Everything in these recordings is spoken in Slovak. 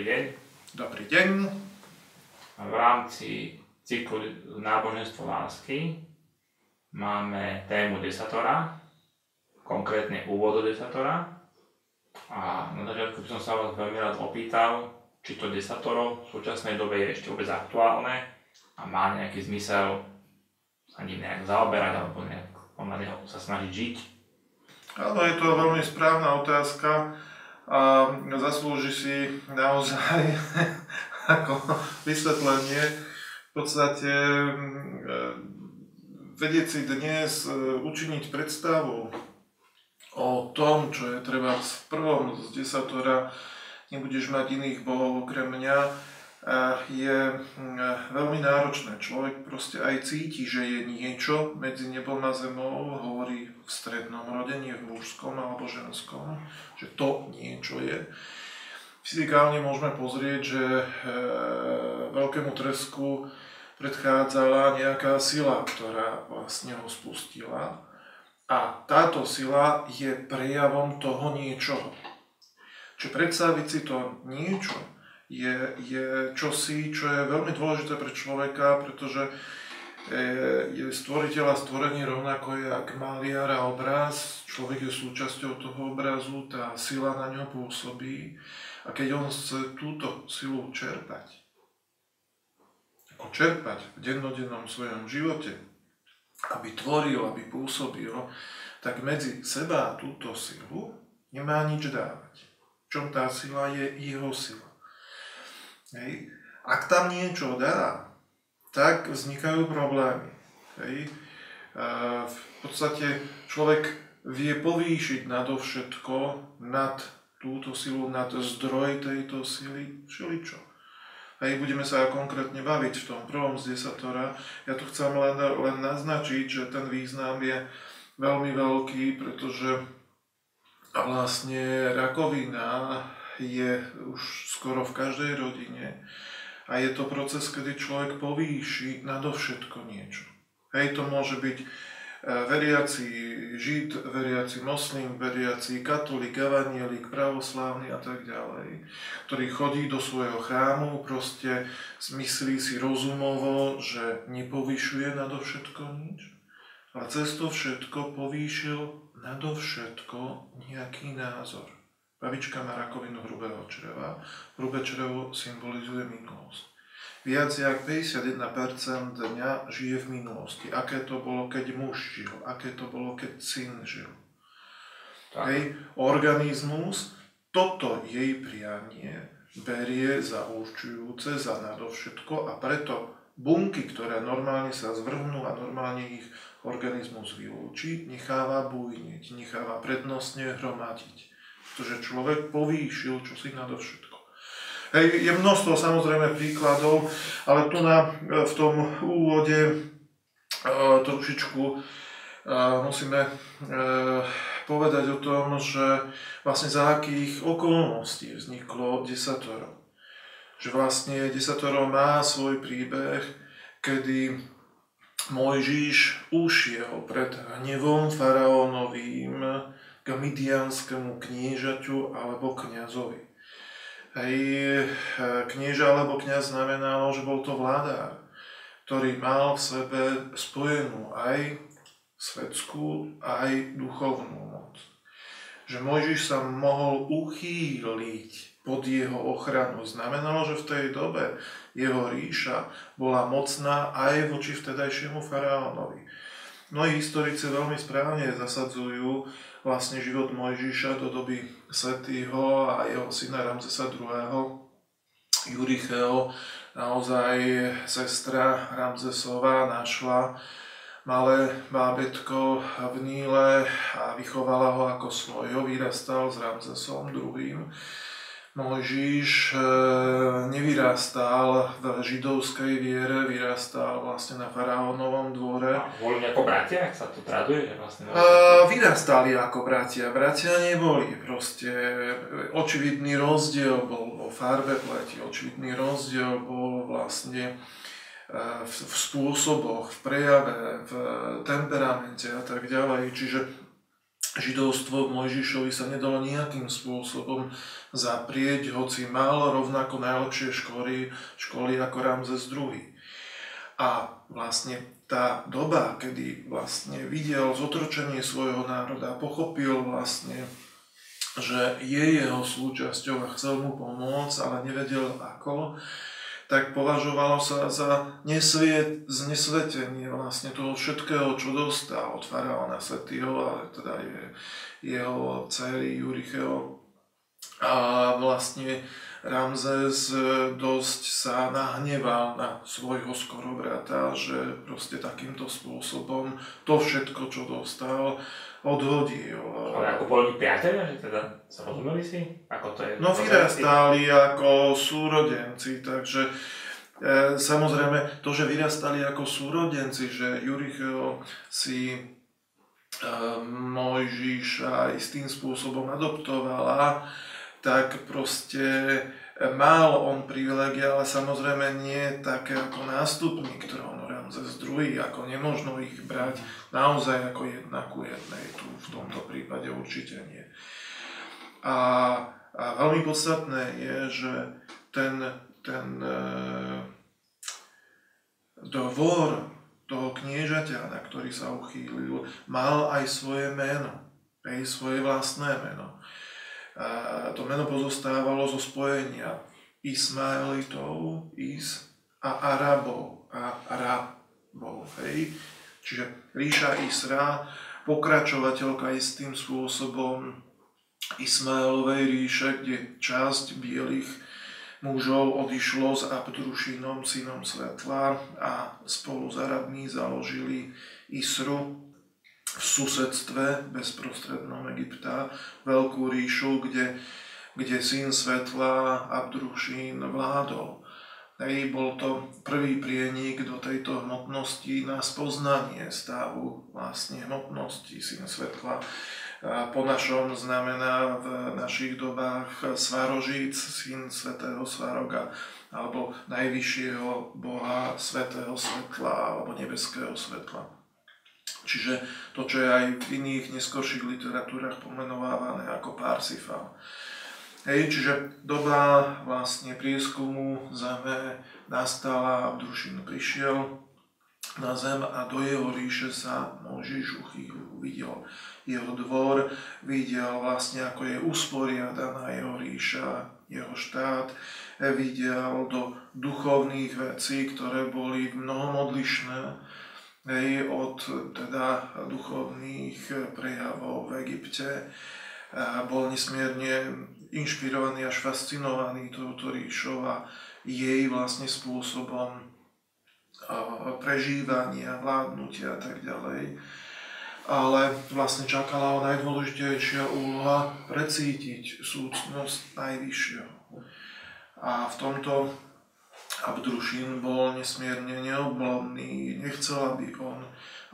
Dobrý deň. Dobrý deň. V rámci cyklu náboženstvo lásky máme tému desatora, konkrétne úvod do desatora. A na začiatku by som sa vás veľmi rád opýtal, či to desatoro v súčasnej dobe je ešte vôbec aktuálne a má nejaký zmysel sa ním nejak zaoberať alebo nejak podľa neho sa snažiť žiť. Áno, je to veľmi správna otázka a zaslúži si naozaj ako vysvetlenie. V podstate mm, vedieť si dnes e, učiniť predstavu o tom, čo je treba v prvom z desatora, nebudeš mať iných bohov okrem mňa, je mm, veľmi náročné. Človek proste aj cíti, že je niečo medzi nebom a zemou, hovorí v strednom rodení, v mužskom alebo ženskom, že to niečo je. Fyzikálne môžeme pozrieť, že e, veľkému tresku predchádzala nejaká sila, ktorá vlastne ho spustila. A táto sila je prejavom toho niečoho. Čiže predstaviť si to niečo, je, je čosi, čo je veľmi dôležité pre človeka, pretože e, je stvoriteľ a stvorenie rovnako je ako maliar a obraz. Človek je súčasťou toho obrazu, tá sila na ňo pôsobí. A keď on chce túto silu čerpať, ako čerpať v dennodennom svojom živote, aby tvoril, aby pôsobil, tak medzi seba a túto silu nemá nič dávať. V čom tá sila je jeho sila. Hej. Ak tam niečo dá, tak vznikajú problémy. Hej. A v podstate človek vie povýšiť nadovšetko nad túto silu, nad zdroj tejto sily, všeličo. Hej, budeme sa konkrétne baviť v tom prvom z desatora. Ja tu chcem len, len naznačiť, že ten význam je veľmi veľký, pretože vlastne rakovina je už skoro v každej rodine a je to proces, kedy človek povýši nadovšetko niečo. Hej, to môže byť e, veriaci žid, veriaci moslim, veriaci katolík, evanielik, pravoslávny a tak ďalej, ktorý chodí do svojho chrámu, proste myslí si rozumovo, že nepovyšuje nadovšetko nič, a cez to všetko povýšil nadovšetko nejaký názor. Babička má rakovinu hrubého čreva. Hrubé črevo symbolizuje minulosť. Viac jak 51% dňa žije v minulosti. Aké to bolo, keď muž žil, aké to bolo, keď syn žil. Tak. Hej, organizmus toto jej prianie berie za určujúce, za nadovšetko a preto bunky, ktoré normálne sa zvrhnú a normálne ich organizmus vylúči, necháva bujniť, necháva prednostne hromadiť pretože človek povýšil čosi nadovšetko. Hej, je množstvo samozrejme príkladov, ale tu na, e, v tom úvode e, trošičku e, musíme povedať o tom, že vlastne za akých okolností vzniklo desatoro. Že vlastne desatoro má svoj príbeh, kedy Mojžiš ušiel pred hnevom faraónovým, k midianskému kniežaťu alebo kniazovi. Hej, e, knieža alebo kniaz znamenalo, že bol to vládár, ktorý mal v sebe spojenú aj svetskú, aj duchovnú moc. Že Mojžiš sa mohol uchýliť pod jeho ochranu. Znamenalo, že v tej dobe jeho ríša bola mocná aj voči vtedajšiemu faraónovi. Mnohí historici veľmi správne zasadzujú vlastne život Mojžiša do doby Svetýho a jeho syna Ramzesa II. Juricheo, naozaj sestra Ramzesova našla malé bábetko v Níle a vychovala ho ako svojho, vyrastal s Ramzesom II Mojžiš e, nevyrastal v židovskej viere, vyrastal vlastne na faraónovom dvore. A boli ako bratia, ak sa to traduje? Vlastne uh, vyrastali ako bratia. Bratia neboli. Proste očividný rozdiel bol vo farbe pleti, očividný rozdiel bol vlastne v, v spôsoboch, v prejave, v temperamente a tak ďalej. Čiže židovstvo v Mojžišovi sa nedalo nejakým spôsobom zaprieť, hoci mal rovnako najlepšie školy, školy ako Ramzes II. A vlastne tá doba, kedy vlastne videl zotročenie svojho národa, pochopil vlastne, že je jeho súčasťou a chcel mu pomôcť, ale nevedel ako, tak považovalo sa za nesviet, znesvetenie vlastne toho všetkého, čo dostal od faraóna Svetýho, ale teda je, jeho dcery Juricheho. A vlastne Ramzes dosť sa nahneval na svojho skorobrata, že proste takýmto spôsobom to všetko, čo dostal, odhodil. Ale ako boli priatelia, že teda sa rozumeli si? Ako to je? No vyrastali ako súrodenci, takže e, samozrejme to, že vyrastali ako súrodenci, že Juricheo si e, Mojžiša istým spôsobom adoptovala, tak proste mal on privilegia, ale samozrejme nie také ako nástupník trónu Ramzes II, ako nemožno ich brať naozaj ako jedna jednej, tu v tomto prípade určite nie. A, a veľmi podstatné je, že ten, ten e, dvor toho kniežaťa, na ktorý sa uchýlil, mal aj svoje meno, aj svoje vlastné meno. A to meno pozostávalo zo spojenia Ismaelitov, Is a Arabov a Arabov. Hej? Čiže ríša Isra, pokračovateľka istým spôsobom Ismaelovej ríše, kde časť bielých mužov odišlo s Abdrušinom, synom svetla a spolu s Arabmi založili Isru, v susedstve bezprostrednom Egypta, veľkú ríšu, kde, kde syn svetla Abdrušín vládol. Hej, bol to prvý prienik do tejto hmotnosti na spoznanie stavu vlastne hmotnosti syn svetla. A po našom znamená v našich dobách Svarožíc, syn svetého Svaroga, alebo najvyššieho boha svetého svetla alebo nebeského svetla. Čiže to, čo je aj v iných neskorších literatúrach pomenovávané ako Parsifal. Hej, čiže doba vlastne prieskumu zeme nastala, Abdrušin prišiel na zem a do jeho ríše sa uchýlil. Videl jeho dvor, videl vlastne ako je usporiadaná jeho ríša, jeho štát, videl do duchovných vecí, ktoré boli mnohom odlišné hej, od teda duchovných prejavov v Egypte. Bol nesmierne inšpirovaný až fascinovaný touto ríšou a jej vlastne spôsobom prežívania, vládnutia a tak ďalej. Ale vlastne čakala ho najdôležitejšia úloha precítiť súcnosť najvyššieho. A v tomto Abdrušin bol nesmierne neoblomný, nechcel, aby on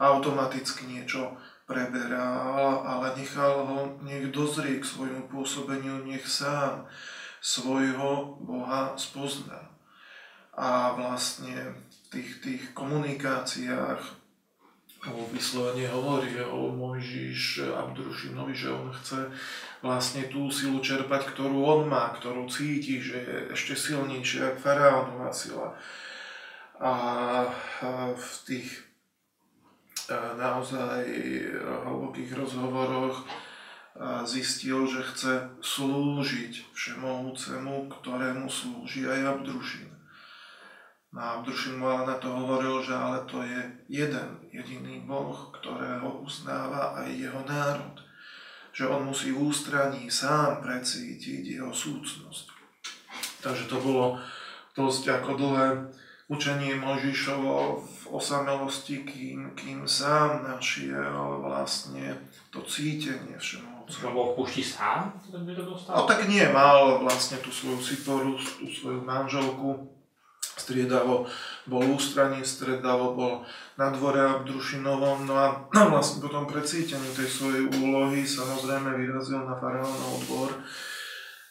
automaticky niečo preberal, ale nechal ho, nech dozrie k svojmu pôsobeniu, nech sám svojho Boha spozná. A vlastne v tých, tých komunikáciách vyslovene hovorí o Mojžiš Abdrušinovi, že on chce vlastne tú silu čerpať, ktorú on má, ktorú cíti, že je ešte silnejšia ako faraónová sila. A v tých naozaj hlbokých rozhovoroch zistil, že chce slúžiť všemohúcemu, ktorému slúži aj Abdrušin. No a Abdrušin mu na to hovoril, že ale to je jeden jediný Boh, ktorého uznáva aj jeho národ že on musí v ústraní sám precítiť jeho súcnosť. Takže to bolo dosť ako dlhé učenie Možišovo v osamelosti, kým, kým sám našiel vlastne to cítenie všemohúceho. Bol v púšti sám, to? No tak nie, mal vlastne tú svoju siporu, tú svoju manželku, striedavo bol ústraní, striedavo bol na dvore Abdrušinovom, no a vlastne potom precítení tej svojej úlohy samozrejme vyrazil na faraónov dvor,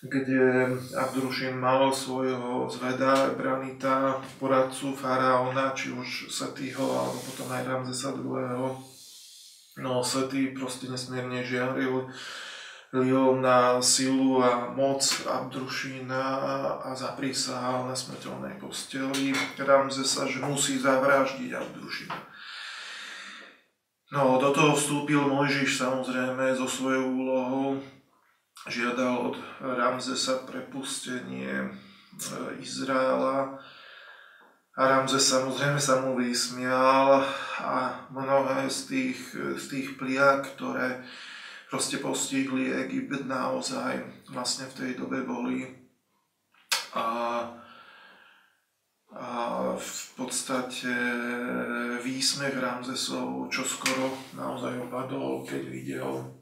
kde Abdrušin mal svojho zveda, Branita, poradcu faraóna, či už Satýho, alebo potom aj Ramzesa II. No Svetý proste nesmierne žiaril lil na silu a moc Abdrušína a zaprísahal na smrteľnej posteli Ramzesa, že musí zavraždiť Abdrušína. No, do toho vstúpil Mojžiš samozrejme so svojou úlohou, žiadal od Ramzesa prepustenie e, Izraela. A Ramzes samozrejme sa mu vysmial a mnohé z tých, z tých pliak, ktoré proste postihli Egypt naozaj vlastne v tej dobe boli. A, a v podstate výsmech Ramzesov čo skoro naozaj opadol, keď videl,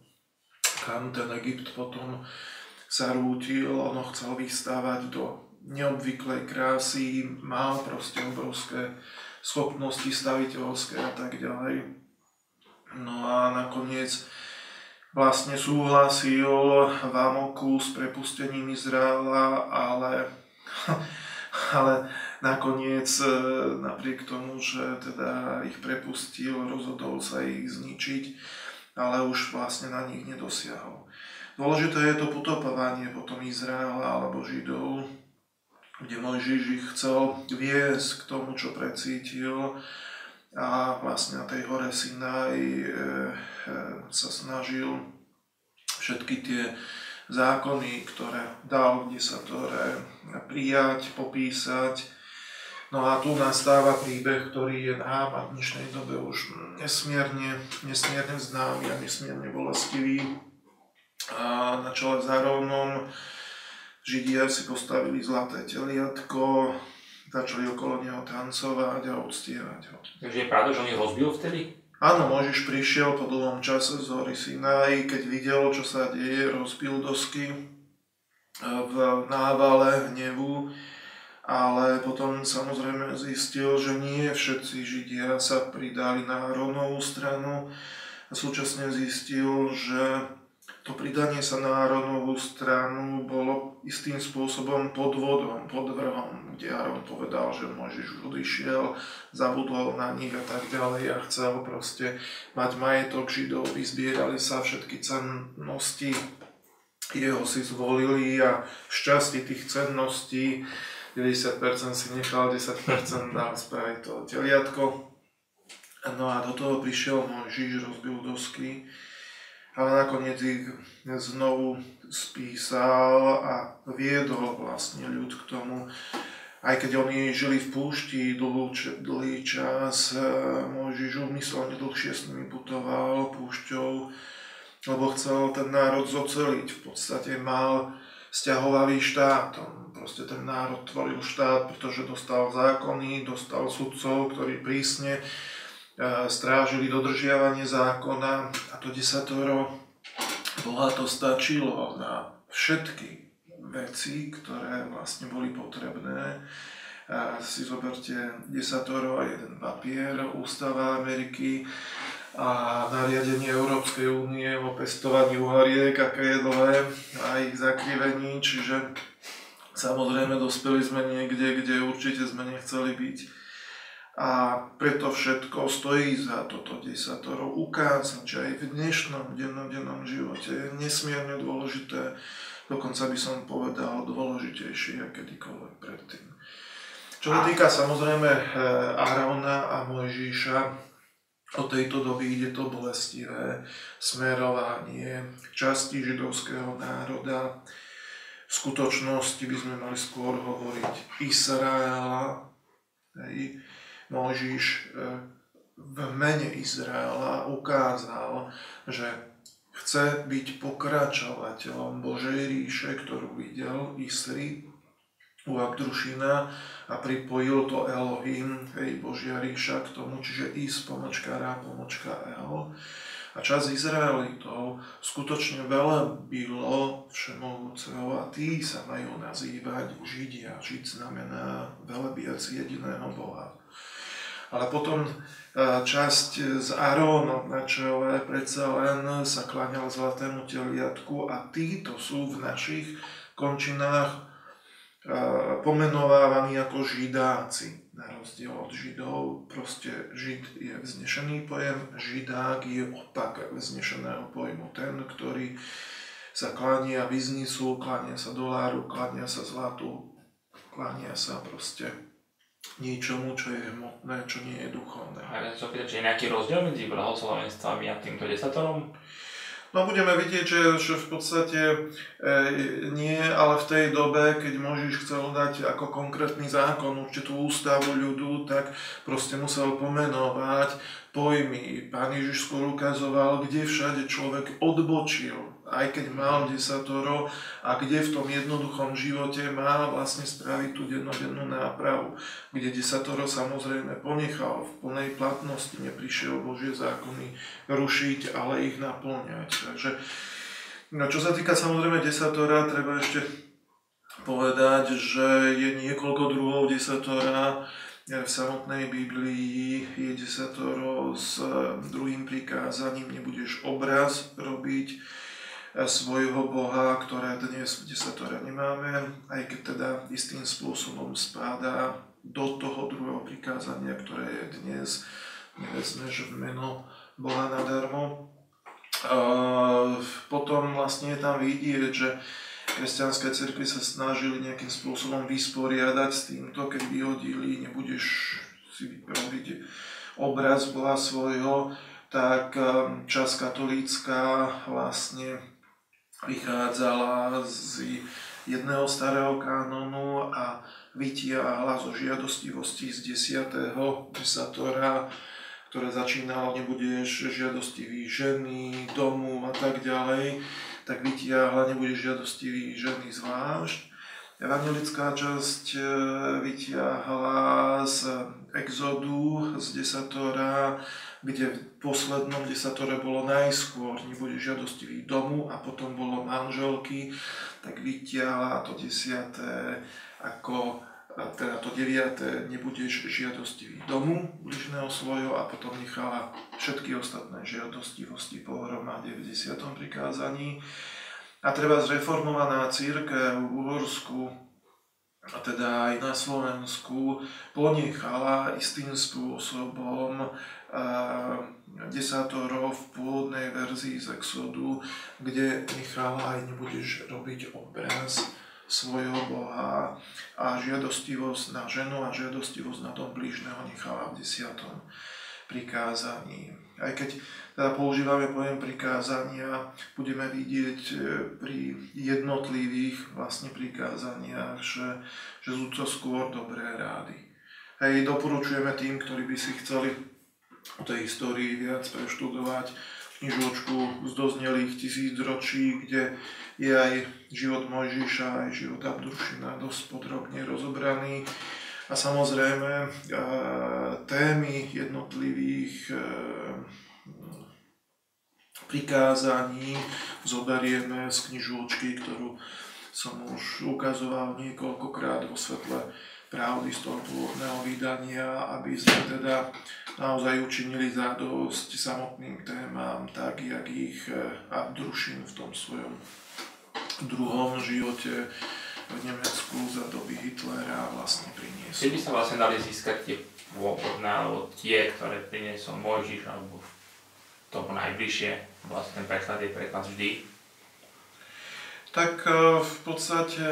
kam ten Egypt potom sa rútil, ono chcel vystávať do neobvyklej krásy, mal proste obrovské schopnosti staviteľské a tak ďalej. No a nakoniec vlastne súhlasil v s prepustením Izraela, ale, ale nakoniec e, napriek tomu, že teda ich prepustil, rozhodol sa ich zničiť, ale už vlastne na nich nedosiahol. Dôležité je to potopovanie potom Izraela alebo Židov, kde Mojžiš ich chcel viesť k tomu, čo precítil a vlastne na tej hore Sinaj e, e, sa snažil všetky tie zákony, ktoré dal desatore prijať, popísať. No a tu nastáva príbeh, ktorý je nám a v dnešnej dobe už nesmierne, nesmierne známy a nesmierne bolestivý. A na čele s Arónom Židia si postavili zlaté teliatko, začali okolo neho tancovať a uctievať ho. Takže je pravda, že on ich rozbil vtedy? Áno, Možiš prišiel po dlhom čase z hory Sinai, keď videl, čo sa deje, rozbil dosky e, v návale hnevu, ale potom samozrejme zistil, že nie všetci Židia sa pridali na Aronovú stranu. A súčasne zistil, že to pridanie sa na Aronovú stranu bolo istým spôsobom podvodom, podvrhom, kde Aron povedal, že Mojžiš už odišiel, zabudol na nich a tak ďalej a chcel proste mať majetok Židov, vyzbierali sa všetky cennosti, jeho si zvolili a v šťastí tých cenností 90% si nechal, 10% dal spraviť to teliatko. No a do toho prišiel Mojžiš, rozbil dosky ale nakoniec ich znovu spísal a viedol vlastne ľud k tomu, aj keď oni žili v púšti dlhú, dlhý čas, Mojžiš umyselne dlhšie s nimi putoval púšťou, lebo chcel ten národ zoceliť. V podstate mal stiahovavý štát. Proste ten národ tvoril štát, pretože dostal zákony, dostal sudcov, ktorí prísne strážili dodržiavanie zákona a to desatoro Boha to stačilo na všetky veci, ktoré vlastne boli potrebné. A si zoberte desatoro a jeden papier, ústava Ameriky a nariadenie Európskej únie o pestovaní uhariek a dlhé a ich zakrivení, čiže samozrejme dospeli sme niekde, kde určite sme nechceli byť a preto všetko stojí za toto desatoro ukázať, že aj v dnešnom dennodennom živote je nesmierne dôležité, dokonca by som povedal dôležitejšie ako kedykoľvek predtým. Čo sa týka samozrejme eh, Arona a Mojžíša, od tejto doby ide to bolestivé smerovanie časti židovského národa. V skutočnosti by sme mali skôr hovoriť Izraela, hej, Mojžiš e, v mene Izraela ukázal, že chce byť pokračovateľom Božej ríše, ktorú videl Isri u Abdrušina a pripojil to Elohim, hej, Božia ríša k tomu, čiže Is, pomočka Ra, pomočka El. A čas Izraelitov skutočne veľa bylo všemohúceho a tí sa majú nazývať Židia. Žid znamená velebiac jediného Boha. Ale potom e, časť z Arónom na čele predsa len sa kláňal zlatému teliatku a títo sú v našich končinách pomenovávaní ako židáci, na rozdiel od židov. Proste žid je vznešený pojem, židák je opak vznešeného pojmu. Ten, ktorý sa klania biznisu, klania sa doláru, klania sa zlatu, klania sa proste niečomu, čo je hmotné, čo nie je duchovné. A ja sa pýtať, či je nejaký rozdiel medzi blahoslovenstvami a týmto desatorom? No budeme vidieť, že, že v podstate e, nie, ale v tej dobe, keď Možiš chcel dať ako konkrétny zákon určitú ústavu ľudu, tak proste musel pomenovať pojmy. Pán Ježiš skôr ukazoval, kde všade človek odbočil aj keď mal desatoro a kde v tom jednoduchom živote má vlastne spraviť tú dennodennú nápravu, kde desatoro samozrejme ponechal v plnej platnosti, neprišiel Božie zákony rušiť, ale ich naplňať. Takže no, čo sa týka samozrejme desatora, treba ešte povedať, že je niekoľko druhov desatora, v samotnej Biblii je desatoro s druhým prikázaním, nebudeš obraz robiť, svojho Boha, ktoré dnes v desatore nemáme, aj keď teda istým spôsobom spáda do toho druhého prikázania, ktoré je dnes, nevezmeš v meno Boha nadarmo. Potom vlastne je tam vidieť, že kresťanské cirkvi sa snažili nejakým spôsobom vysporiadať s týmto, keď vyhodili, nebudeš si robiť obraz Boha svojho, tak um, čas katolícka vlastne vychádzala z jedného starého kánonu a vytiahla zo žiadostivosti z 10. desatora, ktoré začínalo, nebudeš žiadostivý ženy, domu a tak ďalej, tak vytiahla, nebudeš žiadostivý ženy zvlášť. Evangelická časť e, vytiahla z exodu, z desatora kde v poslednom desatore bolo najskôr, nebude žiadostivý domu a potom bolo manželky, tak vytiahla to desiaté ako teda to deviaté, nebudeš žiadostivý domu bližného svojho a potom nechala všetky ostatné žiadostivosti pohromade v desiatom prikázaní. A treba zreformovaná církev v Uhorsku a teda aj na Slovensku ponechala istým spôsobom desatoro v pôvodnej verzii z Exodu, kde nechala aj nebudeš robiť obraz svojho Boha. A žiadostivosť na ženu a žiadostivosť na tom blížneho nechala v desiatom prikázaní. Aj keď teda používame pojem prikázania, budeme vidieť e, pri jednotlivých vlastne prikázaniach, že, že sú to skôr dobré rády. Hej, doporučujeme tým, ktorí by si chceli o tej histórii viac preštudovať knižočku z doznelých tisíc ročí, kde je aj život Mojžiša, aj život Abdušina dosť podrobne rozobraný. A samozrejme témy jednotlivých e, prikázaní zoberieme z knižočky, ktorú som už ukazoval niekoľkokrát vo svetle pravdy z toho pôvodného vydania, aby sme teda naozaj učinili zadosť samotným témam, tak jak ich eh, Abdrušin v tom svojom druhom živote v Nemecku za doby Hitlera vlastne priniesol. Kedy by sa vlastne dali získať tie pôvodné, alebo tie, ktoré priniesol Mojžiš, alebo tomu najbližšie, vlastne preklad je preklad vždy, tak e, v podstate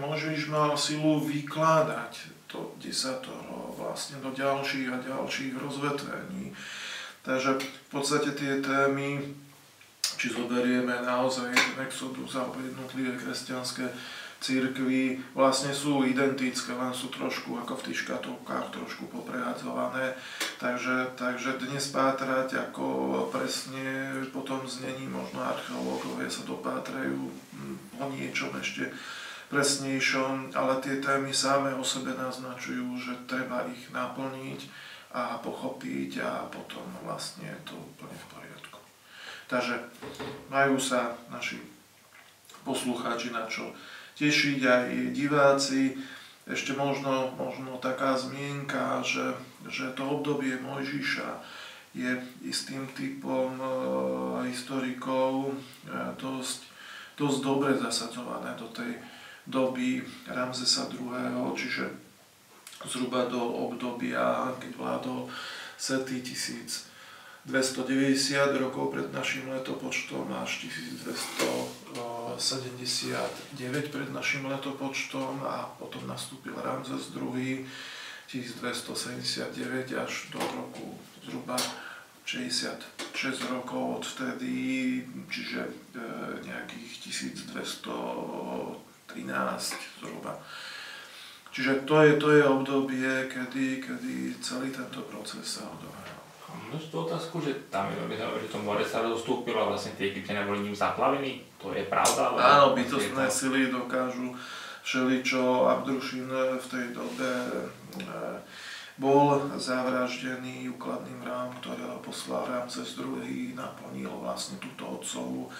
Mojžiš mal silu vykladať to desatoro vlastne do ďalších a ďalších rozvetvení. Takže v podstate tie témy, či zoberieme naozaj Exodus alebo jednotlivé kresťanské církvy vlastne sú identické, len sú trošku ako v tých škatulkách trošku poprehadzované. Takže, takže dnes pátrať ako presne po tom znení možno archeológovia sa dopátrajú o niečom ešte presnejšom, ale tie témy samé o sebe naznačujú, že treba ich naplniť a pochopiť a potom vlastne je to úplne v poriadku. Takže majú sa naši poslucháči na čo tešiť aj diváci. Ešte možno, možno taká zmienka, že, že to obdobie Mojžiša je istým typom e, historikov e, dosť, dosť dobre zasadzované do tej doby Ramzesa II., čiže zhruba do obdobia, keď vládol Sety 1290 rokov pred našim letopočtom až 1279 pred našim letopočtom a potom nastúpil Ramzes II 1279 až do roku zhruba 66 rokov odvtedy, čiže e, nejakých 1213 zhruba. Čiže to je, to je obdobie, kedy, kedy celý tento proces sa odohral. Tú otázku, že tam je veľmi zaujímavé, že to more sa rozstúpilo a vlastne tie Egyptiania boli ním zaplavení. To je pravda? Áno, bytostné sily dokážu všeličo. Abdrušin v tej dobe e, bol zavraždený úkladným rám, ktorého poslal cez druhý, naplnil vlastne túto otcovú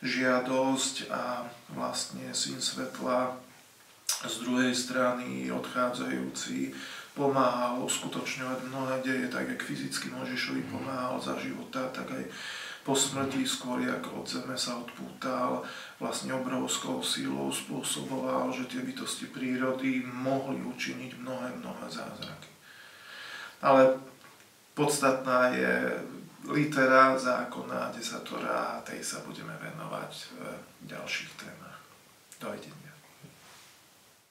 žiadosť a vlastne syn svetla z druhej strany odchádzajúci pomáhal uskutočňovať mnohé deje, tak jak fyzicky Možišovi pomáhal za života, tak aj po smrti skôr, jak od zeme sa odpútal, vlastne obrovskou sílou spôsoboval, že tie bytosti prírody mohli učiniť mnohé, mnohé zázraky. Ale podstatná je litera zákona, desatora tej sa budeme venovať v ďalších témach. Dovidenia.